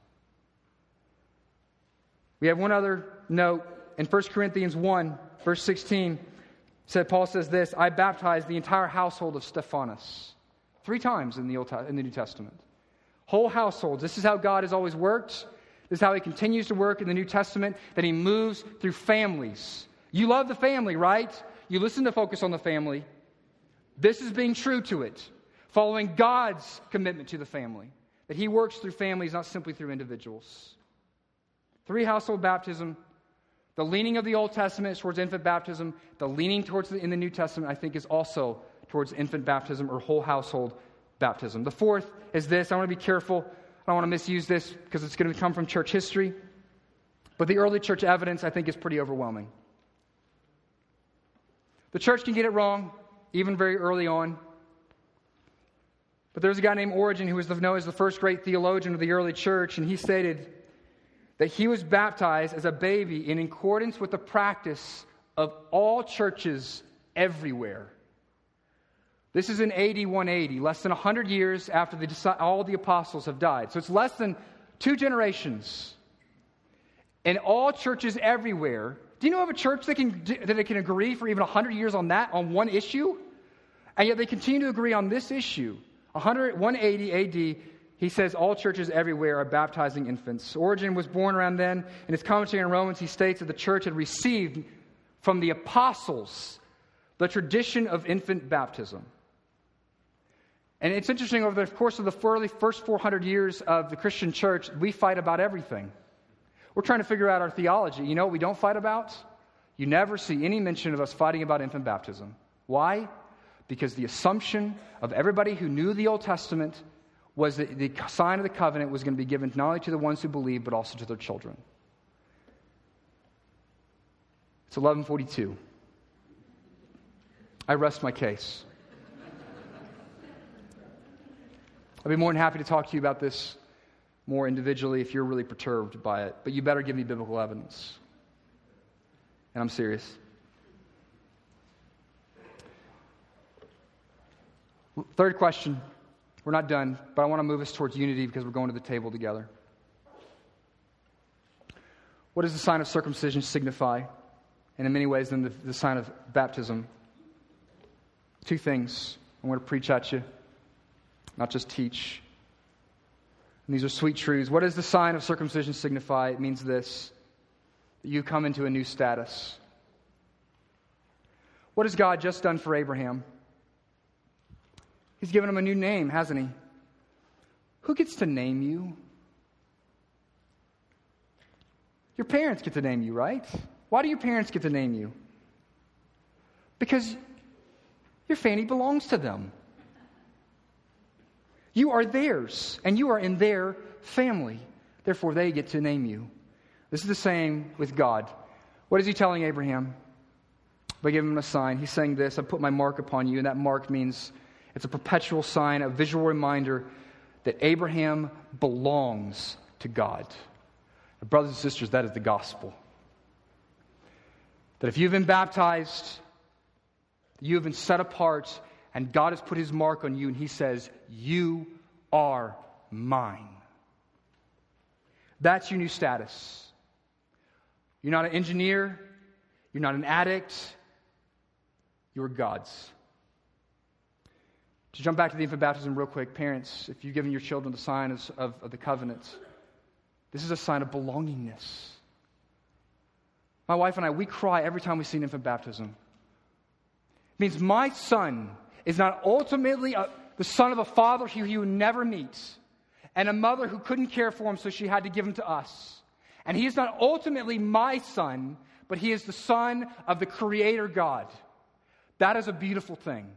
We have one other note in 1 Corinthians 1, verse 16. Said Paul says this I baptized the entire household of Stephanas. Three times in the, Old, in the New Testament. Whole households. This is how God has always worked. This is how he continues to work in the New Testament, that he moves through families. You love the family, right? You listen to Focus on the Family. This is being true to it, following God's commitment to the family, that he works through families, not simply through individuals. Three household baptism. The leaning of the Old Testament towards infant baptism. The leaning towards the, in the New Testament, I think, is also towards infant baptism or whole household baptism. The fourth is this I want to be careful. I don't want to misuse this because it's going to come from church history. But the early church evidence, I think, is pretty overwhelming. The church can get it wrong, even very early on. But there's a guy named Origen who was known as the first great theologian of the early church, and he stated that he was baptized as a baby in accordance with the practice of all churches everywhere. This is in AD 180, less than 100 years after the, all the apostles have died. So it's less than two generations. And all churches everywhere. Do you know of a church that can, that can agree for even 100 years on that, on one issue? And yet they continue to agree on this issue. 100, 180 AD, he says all churches everywhere are baptizing infants. Origen was born around then. In his commentary on Romans, he states that the church had received from the apostles the tradition of infant baptism. And it's interesting, over the course of the first 400 years of the Christian church, we fight about everything. We're trying to figure out our theology. You know what we don't fight about? You never see any mention of us fighting about infant baptism. Why? Because the assumption of everybody who knew the Old Testament was that the sign of the covenant was going to be given not only to the ones who believe, but also to their children. It's 1142. I rest my case. I'd be more than happy to talk to you about this more individually if you're really perturbed by it, but you better give me biblical evidence. And I'm serious. Third question. We're not done, but I want to move us towards unity because we're going to the table together. What does the sign of circumcision signify? And in many ways, then the, the sign of baptism. Two things I want to preach at you not just teach. And these are sweet truths. What does the sign of circumcision signify? It means this that you come into a new status. What has God just done for Abraham? He's given him a new name, hasn't he? Who gets to name you? Your parents get to name you, right? Why do your parents get to name you? Because your family belongs to them. You are theirs, and you are in their family. Therefore, they get to name you. This is the same with God. What is he telling Abraham? by giving him a sign. He's saying this I put my mark upon you, and that mark means it's a perpetual sign, a visual reminder that Abraham belongs to God. Brothers and sisters, that is the gospel. That if you've been baptized, you have been set apart, and God has put his mark on you, and he says, You are mine. That's your new status. You're not an engineer, you're not an addict, you're God's. To jump back to the infant baptism real quick, parents, if you've given your children the sign of, of, of the covenant, this is a sign of belongingness. My wife and I, we cry every time we see an infant baptism. It means my son is not ultimately a, the son of a father who he would never meet and a mother who couldn't care for him, so she had to give him to us. And he is not ultimately my son, but he is the son of the Creator God. That is a beautiful thing.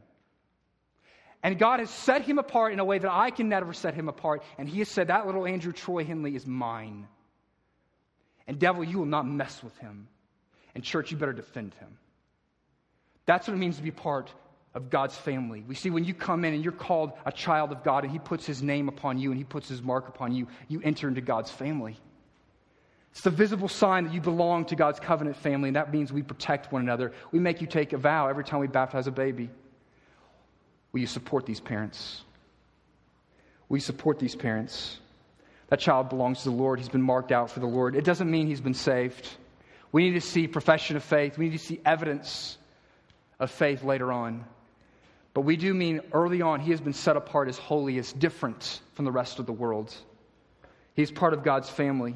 And God has set him apart in a way that I can never set him apart. And he has said, That little Andrew Troy Henley is mine. And devil, you will not mess with him. And church, you better defend him. That's what it means to be part of God's family. We see when you come in and you're called a child of God and he puts his name upon you and he puts his mark upon you, you enter into God's family. It's the visible sign that you belong to God's covenant family, and that means we protect one another. We make you take a vow every time we baptize a baby. Will you support these parents? Will you support these parents? That child belongs to the Lord. He's been marked out for the Lord. It doesn't mean he's been saved. We need to see profession of faith. We need to see evidence of faith later on. But we do mean early on, he has been set apart as holy, as different from the rest of the world. He's part of God's family.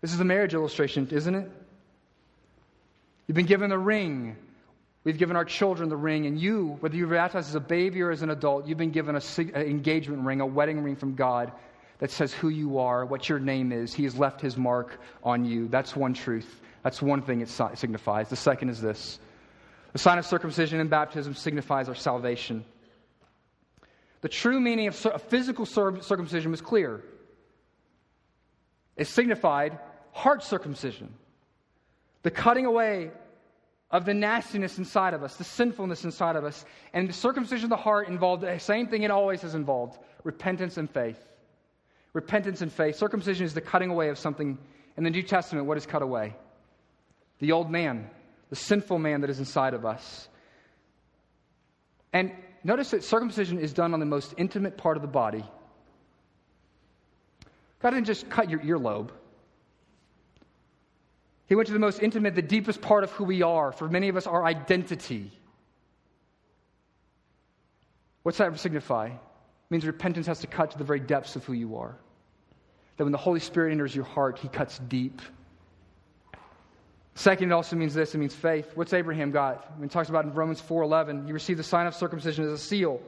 This is a marriage illustration, isn't it? You've been given a ring. We've given our children the ring, and you, whether you're baptized as a baby or as an adult, you've been given an engagement ring, a wedding ring from God that says who you are, what your name is. He has left his mark on you. That's one truth. That's one thing it signifies. The second is this the sign of circumcision and baptism signifies our salvation. The true meaning of physical circumcision was clear. It signified heart circumcision, the cutting away of the nastiness inside of us, the sinfulness inside of us. And the circumcision of the heart involved the same thing it always has involved repentance and faith. Repentance and faith. Circumcision is the cutting away of something. In the New Testament, what is cut away? The old man, the sinful man that is inside of us. And notice that circumcision is done on the most intimate part of the body. God didn't just cut your earlobe. He went to the most intimate, the deepest part of who we are. For many of us, our identity. What's that signify? It means repentance has to cut to the very depths of who you are. That when the Holy Spirit enters your heart, he cuts deep. Second, it also means this it means faith. What's Abraham got? When he talks about in Romans 4.11, he received the sign of circumcision as a seal.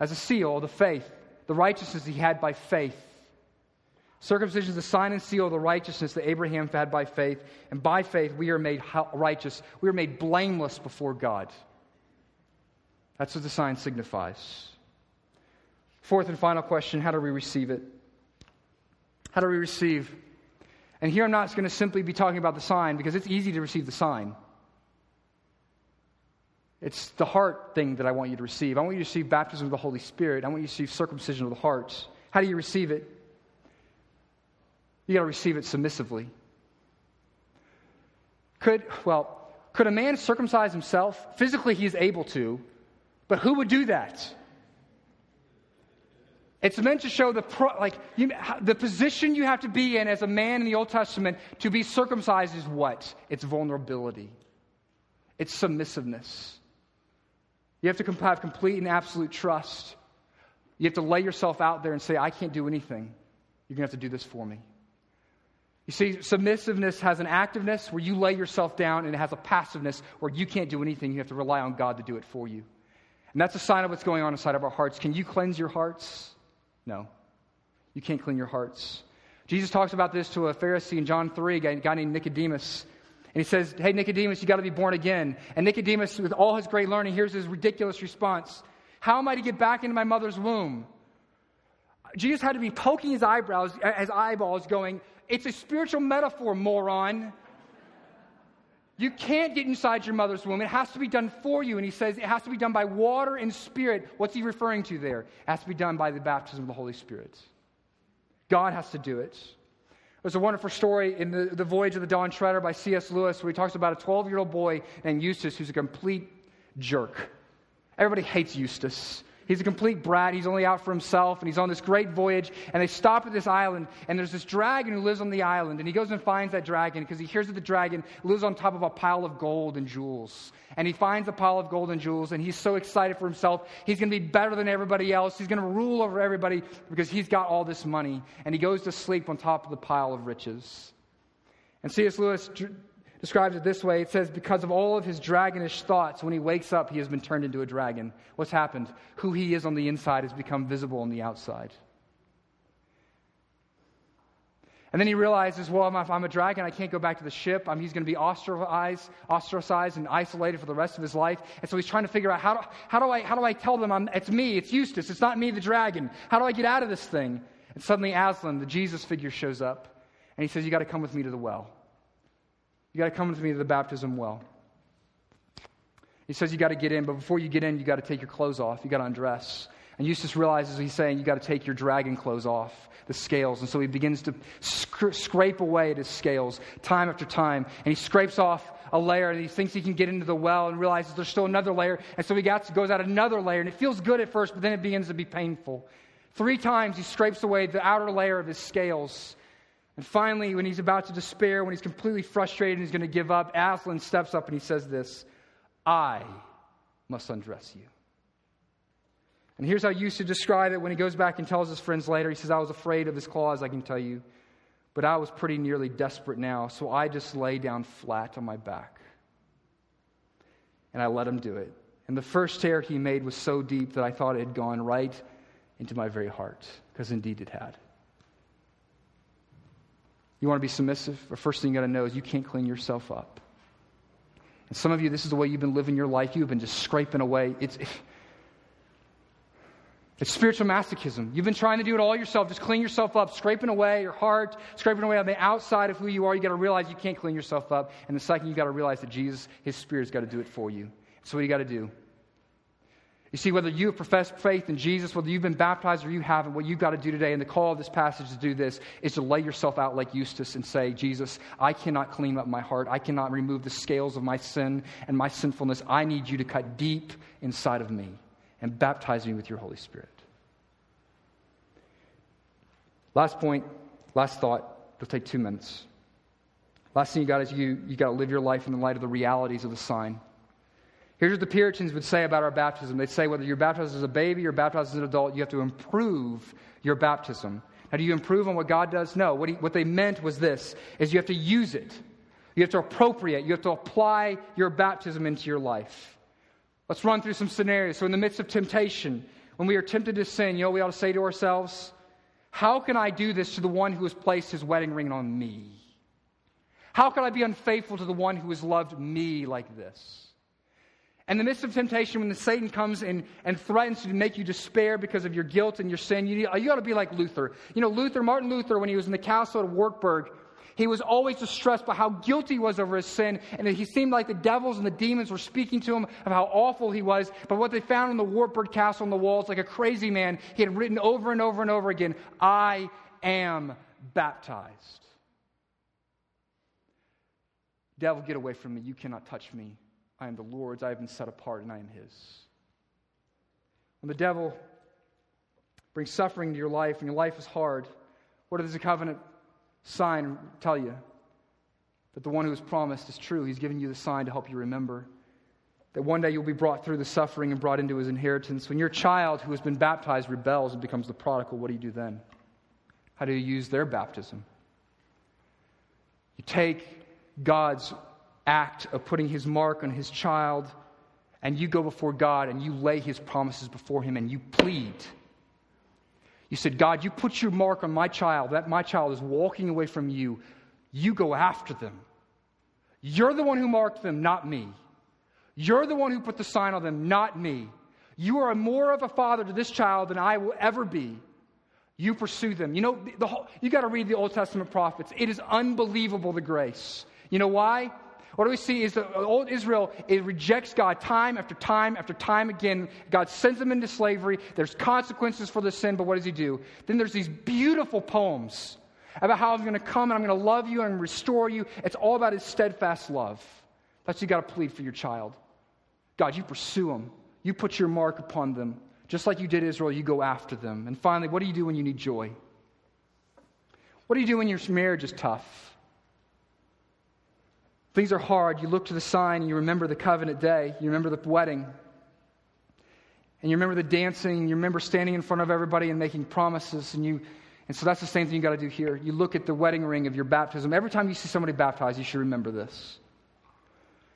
As a seal of the faith, the righteousness he had by faith. Circumcision is the sign and seal of the righteousness that Abraham had by faith. And by faith, we are made righteous. We are made blameless before God. That's what the sign signifies. Fourth and final question how do we receive it? How do we receive? And here I'm not going to simply be talking about the sign because it's easy to receive the sign. It's the heart thing that I want you to receive. I want you to receive baptism of the Holy Spirit. I want you to receive circumcision of the heart. How do you receive it? You got to receive it submissively. Could, well, could a man circumcise himself? Physically, he is able to, but who would do that? It's meant to show the pro, like you, the position you have to be in as a man in the Old Testament to be circumcised is what? It's vulnerability. It's submissiveness. You have to have complete and absolute trust. You have to lay yourself out there and say, I can't do anything. You're going to have to do this for me. You see, submissiveness has an activeness where you lay yourself down, and it has a passiveness where you can't do anything. You have to rely on God to do it for you. And that's a sign of what's going on inside of our hearts. Can you cleanse your hearts? No. You can't clean your hearts. Jesus talks about this to a Pharisee in John 3, a guy named Nicodemus. And he says, Hey, Nicodemus, you got to be born again. And Nicodemus, with all his great learning, here's his ridiculous response How am I to get back into my mother's womb? Jesus had to be poking his eyebrows, his eyeballs, going, it's a spiritual metaphor, moron. You can't get inside your mother's womb. It has to be done for you. And he says it has to be done by water and spirit. What's he referring to there? It has to be done by the baptism of the Holy Spirit. God has to do it. There's a wonderful story in the, the Voyage of the Dawn Treader by C.S. Lewis where he talks about a 12 year old boy named Eustace who's a complete jerk. Everybody hates Eustace. He's a complete brat. He's only out for himself, and he's on this great voyage. And they stop at this island, and there's this dragon who lives on the island. And he goes and finds that dragon because he hears that the dragon lives on top of a pile of gold and jewels. And he finds a pile of gold and jewels, and he's so excited for himself. He's going to be better than everybody else. He's going to rule over everybody because he's got all this money. And he goes to sleep on top of the pile of riches. And C.S. Lewis describes it this way it says, Because of all of his dragonish thoughts, when he wakes up, he has been turned into a dragon. What's happened? Who he is on the inside has become visible on the outside. And then he realizes, well, if I'm a dragon, I can't go back to the ship. I'm, he's going to be ostracized, ostracized and isolated for the rest of his life. And so he's trying to figure out how do, how do, I, how do I tell them I'm, it's me, it's Eustace, it's not me, the dragon. How do I get out of this thing? And suddenly Aslan, the Jesus figure, shows up. And he says, You got to come with me to the well. You got to come with me to the baptism well. He says you got to get in, but before you get in, you got to take your clothes off. You got to undress. And Eustace realizes he's saying you got to take your dragon clothes off, the scales. And so he begins to sc- scrape away at his scales time after time. And he scrapes off a layer and he thinks he can get into the well and realizes there's still another layer. And so he goes out another layer. And it feels good at first, but then it begins to be painful. Three times he scrapes away the outer layer of his scales. And finally, when he's about to despair, when he's completely frustrated and he's going to give up, Aslan steps up and he says this I must undress you. And here's how he used to describe it when he goes back and tells his friends later. He says, I was afraid of his claws, I can tell you, but I was pretty nearly desperate now, so I just lay down flat on my back. And I let him do it. And the first tear he made was so deep that I thought it had gone right into my very heart, because indeed it had. You want to be submissive? The first thing you got to know is you can't clean yourself up. And some of you, this is the way you've been living your life. You've been just scraping away. It's, it's spiritual masochism. You've been trying to do it all yourself. Just clean yourself up, scraping away your heart, scraping away on the outside of who you are. You got to realize you can't clean yourself up. And the second, you got to realize that Jesus, His Spirit's got to do it for you. So what you got to do? You see, whether you have professed faith in Jesus, whether you've been baptized or you haven't, what you've got to do today, and the call of this passage to do this, is to lay yourself out like Eustace and say, Jesus, I cannot clean up my heart. I cannot remove the scales of my sin and my sinfulness. I need you to cut deep inside of me and baptize me with your Holy Spirit. Last point, last thought. It'll take two minutes. Last thing you got is you, you got to live your life in the light of the realities of the sign. Here's what the Puritans would say about our baptism. They'd say whether you're baptized as a baby or baptized as an adult, you have to improve your baptism. Now, do you improve on what God does? No. What, he, what they meant was this, is you have to use it. You have to appropriate. You have to apply your baptism into your life. Let's run through some scenarios. So in the midst of temptation, when we are tempted to sin, you know we ought to say to ourselves, how can I do this to the one who has placed his wedding ring on me? How can I be unfaithful to the one who has loved me like this? In the midst of temptation, when the Satan comes and, and threatens to make you despair because of your guilt and your sin, you, you ought to be like Luther. You know, Luther, Martin Luther, when he was in the castle at Wartburg, he was always distressed by how guilty he was over his sin, and he seemed like the devils and the demons were speaking to him of how awful he was. But what they found in the Wartburg castle on the walls, like a crazy man, he had written over and over and over again, I am baptized. Devil, get away from me. You cannot touch me. I am the Lord's, I have been set apart, and I am His. When the devil brings suffering to your life and your life is hard, what does the covenant sign tell you? That the one who has promised is true. He's given you the sign to help you remember. That one day you'll be brought through the suffering and brought into his inheritance. When your child who has been baptized rebels and becomes the prodigal, what do you do then? How do you use their baptism? You take God's act of putting his mark on his child, and you go before God and you lay his promises before him and you plead. You said, God, you put your mark on my child, that my child is walking away from you. You go after them. You're the one who marked them, not me. You're the one who put the sign on them, not me. You are more of a father to this child than I will ever be. You pursue them. You know, the whole, you got to read the Old Testament prophets. It is unbelievable the grace. You know why? What do we see is that old Israel it rejects God time after time after time again. God sends them into slavery. There's consequences for the sin, but what does he do? Then there's these beautiful poems about how I'm going to come and I'm going to love you and restore you. It's all about his steadfast love. That's you got to plead for your child. God, you pursue them. You put your mark upon them. Just like you did Israel, you go after them. And finally, what do you do when you need joy? What do you do when your marriage is tough? Things are hard. You look to the sign and you remember the covenant day. You remember the wedding. And you remember the dancing. You remember standing in front of everybody and making promises. And, you, and so that's the same thing you got to do here. You look at the wedding ring of your baptism. Every time you see somebody baptized, you should remember this.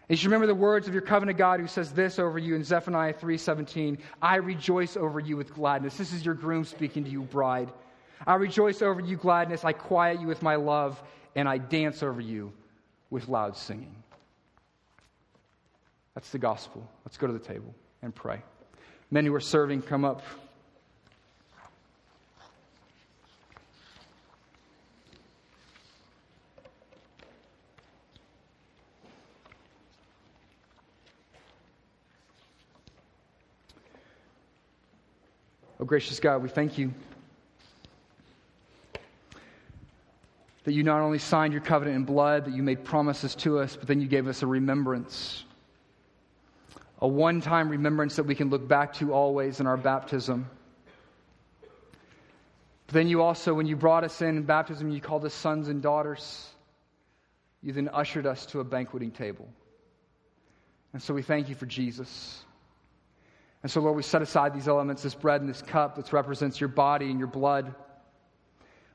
And you should remember the words of your covenant God who says this over you in Zephaniah 3:17, I rejoice over you with gladness. This is your groom speaking to you, bride. I rejoice over you gladness, I quiet you with my love, and I dance over you with loud singing. That's the gospel. Let's go to the table and pray. Men who are serving, come up. Oh, gracious God, we thank you that you not only signed your covenant in blood, that you made promises to us, but then you gave us a remembrance. A one time remembrance that we can look back to always in our baptism. But then you also, when you brought us in, in baptism, you called us sons and daughters. You then ushered us to a banqueting table. And so we thank you for Jesus. And so, Lord, we set aside these elements, this bread and this cup that represents your body and your blood.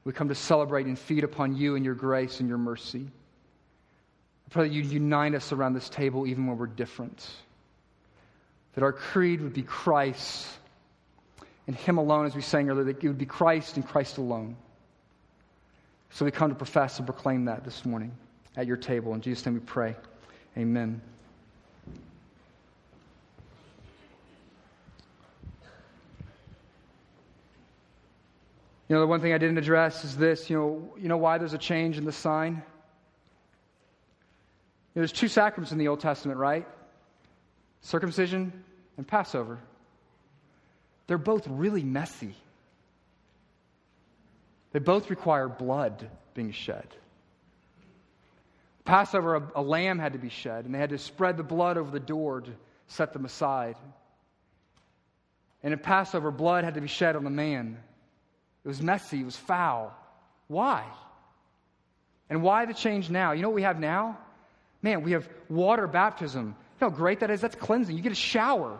We come to celebrate and feed upon you and your grace and your mercy. I pray that you unite us around this table even when we're different. That our creed would be Christ and Him alone, as we sang earlier, that it would be Christ and Christ alone. So we come to profess and proclaim that this morning at your table. In Jesus' name we pray. Amen. You know, the one thing I didn't address is this. You know, you know why there's a change in the sign? You know, there's two sacraments in the Old Testament, right? Circumcision and Passover. They're both really messy. They both require blood being shed. Passover, a, a, lamb had to be shed, and they had to spread the blood over the door to set them aside. And in Passover, blood had to be shed on the man. It was messy, it was foul. Why? And why the change now? You know what we have now? Man, we have water baptism. You know how great that is? That's cleansing. You get a shower.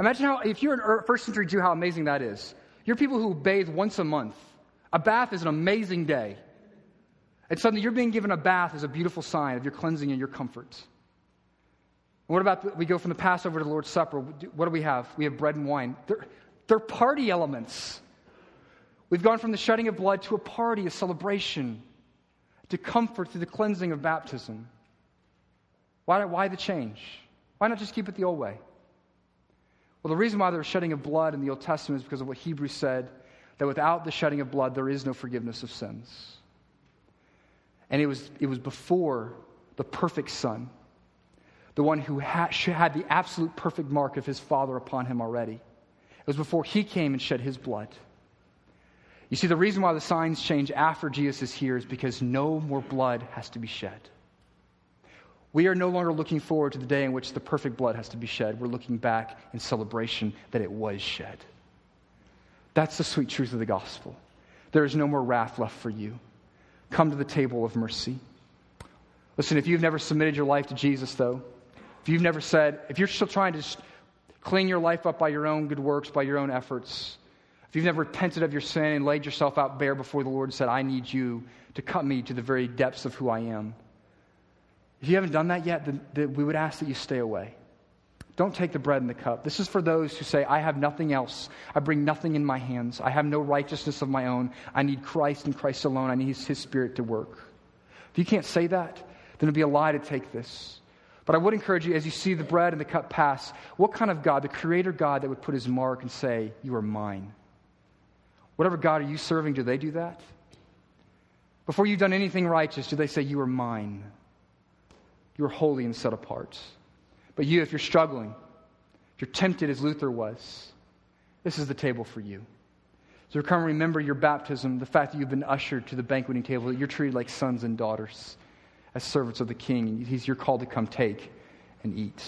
Imagine how, if you're an first century Jew, how amazing that is. You're people who bathe once a month. A bath is an amazing day. And suddenly you're being given a bath is a beautiful sign of your cleansing and your comfort. And what about we go from the Passover to the Lord's Supper? What do we have? We have bread and wine. They're, they're party elements. We've gone from the shedding of blood to a party, a celebration, to comfort through the cleansing of baptism. Why, why the change? Why not just keep it the old way? Well, the reason why there was shedding of blood in the Old Testament is because of what Hebrews said that without the shedding of blood, there is no forgiveness of sins. And it was, it was before the perfect Son, the one who had, had the absolute perfect mark of his Father upon him already. It was before he came and shed his blood. You see, the reason why the signs change after Jesus is here is because no more blood has to be shed. We are no longer looking forward to the day in which the perfect blood has to be shed. We're looking back in celebration that it was shed. That's the sweet truth of the gospel. There is no more wrath left for you. Come to the table of mercy. Listen, if you've never submitted your life to Jesus, though, if you've never said, if you're still trying to clean your life up by your own good works, by your own efforts, you've never repented of your sin and laid yourself out bare before the Lord and said, I need you to cut me to the very depths of who I am, if you haven't done that yet, then, then we would ask that you stay away. Don't take the bread and the cup. This is for those who say, I have nothing else. I bring nothing in my hands. I have no righteousness of my own. I need Christ and Christ alone. I need His, His Spirit to work. If you can't say that, then it'd be a lie to take this. But I would encourage you, as you see the bread and the cup pass, what kind of God, the Creator God, that would put His mark and say, You are mine? Whatever God are you serving, do they do that? Before you've done anything righteous, do they say, You are mine? You're holy and set apart. But you, if you're struggling, if you're tempted as Luther was, this is the table for you. So come remember your baptism, the fact that you've been ushered to the banqueting table, that you're treated like sons and daughters as servants of the king. And he's, you're called to come take and eat.